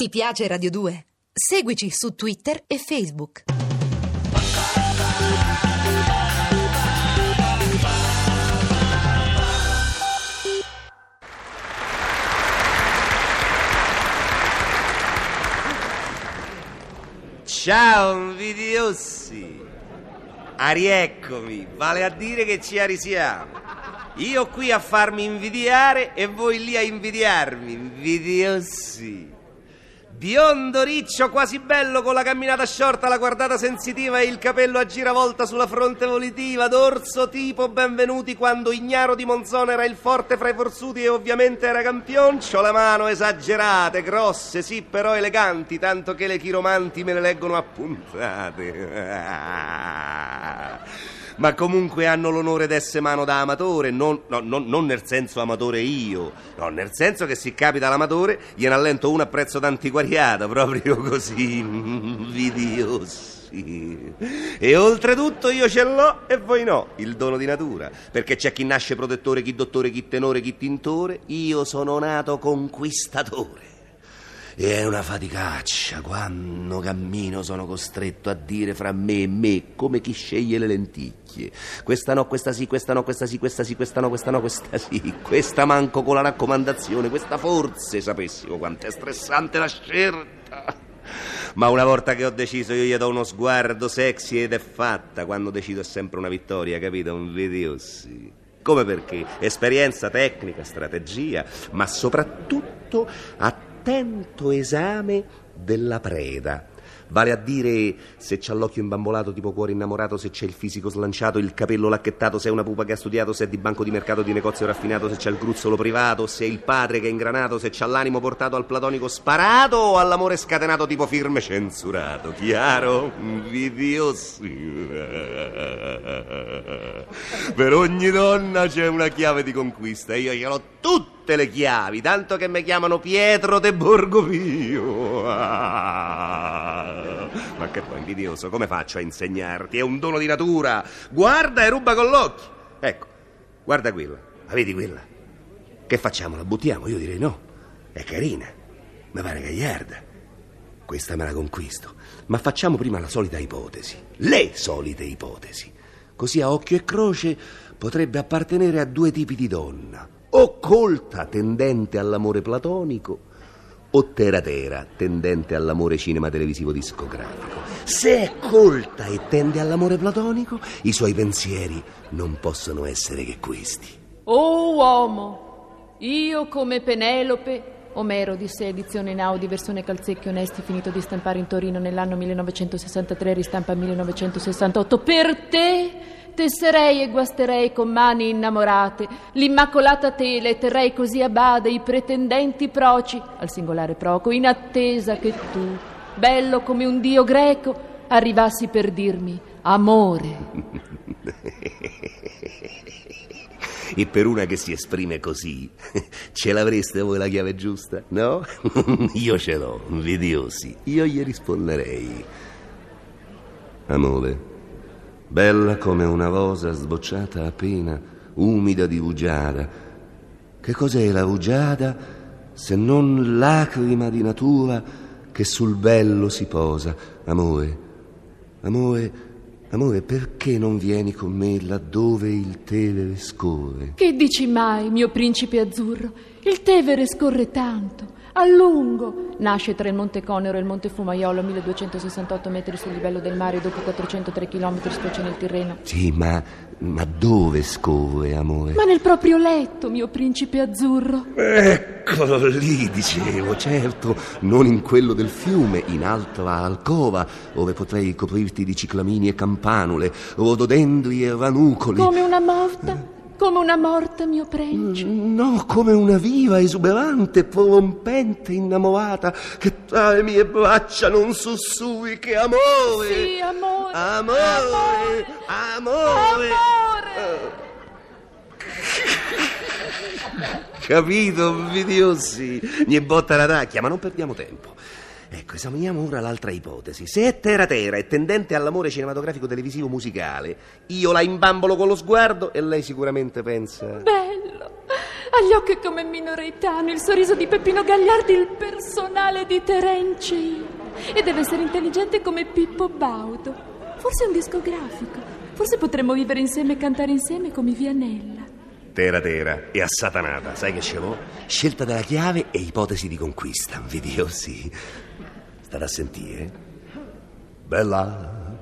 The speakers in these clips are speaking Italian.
Ti piace Radio 2? Seguici su Twitter e Facebook. Ciao invidiosi! Arieccomi, vale a dire che ci arisiamo. Io qui a farmi invidiare e voi lì a invidiarmi, invidiosi. Biondo riccio, quasi bello, con la camminata sciorta, la guardata sensitiva e il capello a giravolta sulla fronte volitiva, dorso tipo benvenuti quando ignaro di Monzone era il forte fra i forzuti e ovviamente era campioncio, la mano esagerate, grosse, sì però eleganti, tanto che le chiromanti me le leggono appuntate. Ma comunque hanno l'onore d'essere mano da amatore, non, no, no, non nel senso amatore io, no, nel senso che si capita l'amatore, gliene allento uno a prezzo d'antiquariato, proprio così, invidiosi. E oltretutto io ce l'ho e voi no, il dono di natura, perché c'è chi nasce protettore, chi dottore, chi tenore, chi tintore, io sono nato conquistatore. E è una faticaccia, quando cammino sono costretto a dire fra me e me come chi sceglie le lenticchie. Questa no, questa sì, questa no, questa sì, questa sì, questa no, questa no, questa sì. Questa manco con la raccomandazione, questa forse sapessimo quanto è stressante la scelta. Ma una volta che ho deciso io gli do uno sguardo sexy ed è fatta. Quando decido è sempre una vittoria, capito? Un videossi. Come perché? Esperienza, tecnica, strategia, ma soprattutto attento esame della preda. Vale a dire se c'ha l'occhio imbambolato tipo cuore innamorato, se c'è il fisico slanciato, il capello lacchettato, se è una pupa che ha studiato, se è di banco di mercato di negozio raffinato, se c'è il gruzzolo privato, se è il padre che è ingranato, se c'ha l'animo portato al platonico sparato o all'amore scatenato tipo firme censurato. Chiaro? Invidiosi. Per ogni donna c'è una chiave di conquista e io gliel'ho tutte le chiavi, tanto che mi chiamano Pietro de Borgopio. Ah. Ma che poi invidioso, come faccio a insegnarti? È un dono di natura. Guarda e ruba con l'occhio. Ecco, guarda quella. La vedi quella? Che facciamo? La buttiamo? Io direi no. È carina. Mi pare gagliarda. Questa me la conquisto. Ma facciamo prima la solita ipotesi. Le solite ipotesi. Così a occhio e croce potrebbe appartenere a due tipi di donna. O colta, tendente all'amore platonico, o tera tera, tendente all'amore cinema televisivo discografico. Se è colta e tende all'amore platonico, i suoi pensieri non possono essere che questi. Oh uomo, io come Penelope, Omero disse edizione in Audi, versione Calzecchi Onesti, finito di stampare in Torino nell'anno 1963, ristampa 1968, per te tesserei e guasterei con mani innamorate l'immacolata tela e terrei così a bada i pretendenti proci, al singolare proco, in attesa che tu, bello come un dio greco, arrivassi per dirmi amore. E per una che si esprime così, ce l'avreste voi la chiave giusta? No? Io ce l'ho, invidiosi. Io gli risponderei. Amore, bella come una rosa sbocciata appena, umida di rugiada. Che cos'è la rugiada se non lacrima di natura che sul bello si posa? Amore, amore, Amore, perché non vieni con me laddove il Tevere scorre? Che dici mai, mio principe azzurro? Il Tevere scorre tanto, a lungo. Nasce tra il Monte Conero e il Monte Fumaiolo a 1268 metri sul livello del mare, dopo 403 chilometri sfocia nel Tirreno. Sì, ma, ma dove scorre, amore? Ma nel proprio letto, mio principe azzurro. Eccolo lì, dicevo, certo, non in quello del fiume, in altra alcova, dove potrei coprirti di ciclamini e campanule, rododendri e ranucoli. Come una morta? Come una morta, mio prince? No, come una viva, esuberante, prorompente, innamorata, che tra le mie braccia non sussurri che amore. Sì, amore. Amore, amore. Amore. Capito, invidiosi? Mi botta la tacchia, ma non perdiamo tempo. Ecco, esaminiamo ora l'altra ipotesi. Se è Tera Tera e tendente all'amore cinematografico televisivo musicale, io la imbambolo con lo sguardo e lei sicuramente pensa... Bello, Ha gli occhi come Minoretano, il sorriso di Peppino Gagliardi, il personale di Terenci. E deve essere intelligente come Pippo Baudo. Forse un discografico. Forse potremmo vivere insieme e cantare insieme come Vianella. Tera tera e assatanata, sai che ce l'ho? Scelta della chiave e ipotesi di conquista, vedi, oh sì. State a sentire? Bella.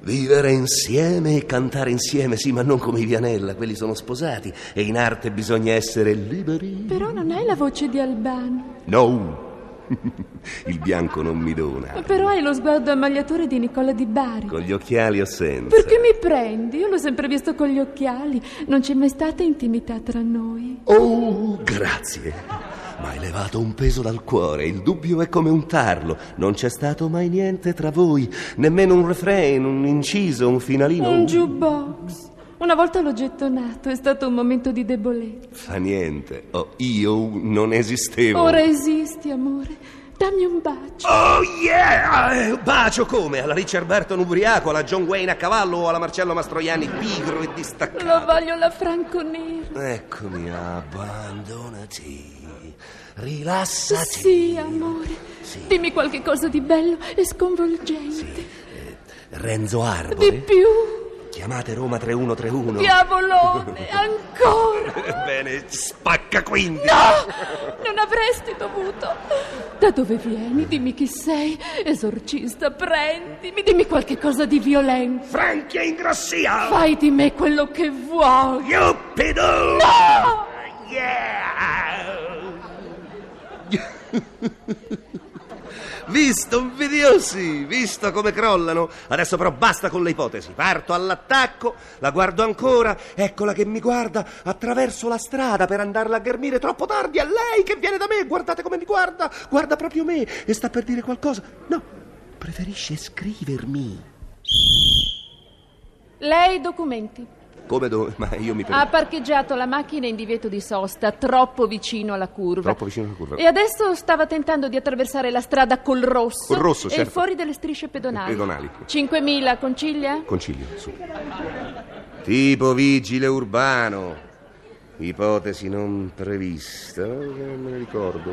Vivere insieme e cantare insieme, sì, ma non come i Vianella, quelli sono sposati e in arte bisogna essere liberi. Però non hai la voce di Albano. No, il bianco non mi dona. Però hai lo sguardo ammagliatore di Nicola Di Bari. Con gli occhiali o senza? Perché mi prendi? Io l'ho sempre visto con gli occhiali. Non c'è mai stata intimità tra noi. Oh, grazie. Ma hai levato un peso dal cuore. Il dubbio è come un tarlo. Non c'è stato mai niente tra voi. Nemmeno un refrain, un inciso, un finalino. Un jukebox. Una volta l'ho gettonato, è stato un momento di debolezza. Fa niente. Oh, io non esistevo. Ora esisti, amore. Dammi un bacio. Oh yeah! Eh, Bacio come? Alla Richard Burton ubriaco, alla John Wayne a cavallo o alla Marcello Mastroianni pigro e distaccato? Lo voglio la franco nero. Eccomi, abbandonati. Rilassati. Sì, amore. Sì. Dimmi qualche cosa di bello e sconvolgente. Eh, Renzo Di Arbore. più. Chiamate Roma 3131. Diavolone, ancora. Bene, spacca quindi. No, non avresti dovuto. Da dove vieni? Dimmi chi sei. Esorcista, prendimi. Dimmi qualche cosa di violento. Franchi e ingrossia. Fai di me quello che vuoi. Yuppido. No! Visto, invidiosi, visto come crollano. Adesso però basta con le ipotesi. Parto all'attacco, la guardo ancora, eccola che mi guarda attraverso la strada per andarla a ghermire troppo tardi. È lei che viene da me, guardate come mi guarda, guarda proprio me e sta per dire qualcosa. No, preferisce scrivermi. Lei documenti. Come dove? Ma io mi Ha prendo. parcheggiato la macchina in divieto di sosta, troppo vicino alla curva. Troppo vicino alla curva. E adesso stava tentando di attraversare la strada col rosso. Col rosso, E certo. fuori delle strisce pedonali. Pedonali. 5.000, conciglia? Concilio, su. Tipo vigile urbano. Ipotesi non prevista. Non me ne ricordo.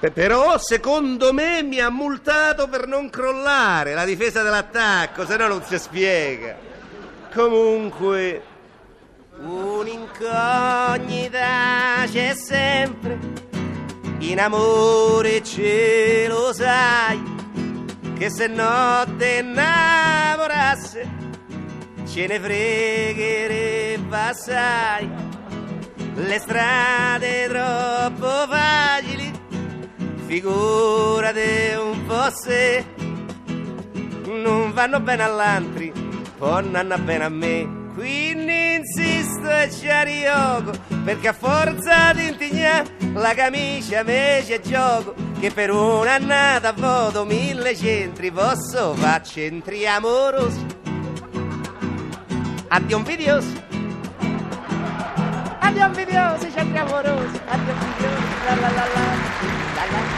Pe- Però, secondo me, mi ha multato per non crollare la difesa dell'attacco, se no non si spiega. Comunque, un'incognita c'è sempre. In amore ce lo sai che se notte innamorasse ce ne fregherebbe assai le strade troppo facili figurate un po' se non vanno bene all'antri vanno bene a me. Quindi insisto e ci rioco perché a forza di intignare la camicia me c'è gioco che per un'annata voto mille centri posso far centri amorosi. Addio invidiosi. Addio invidiosi centri amorosi. Addio invidiosi la la la. La la la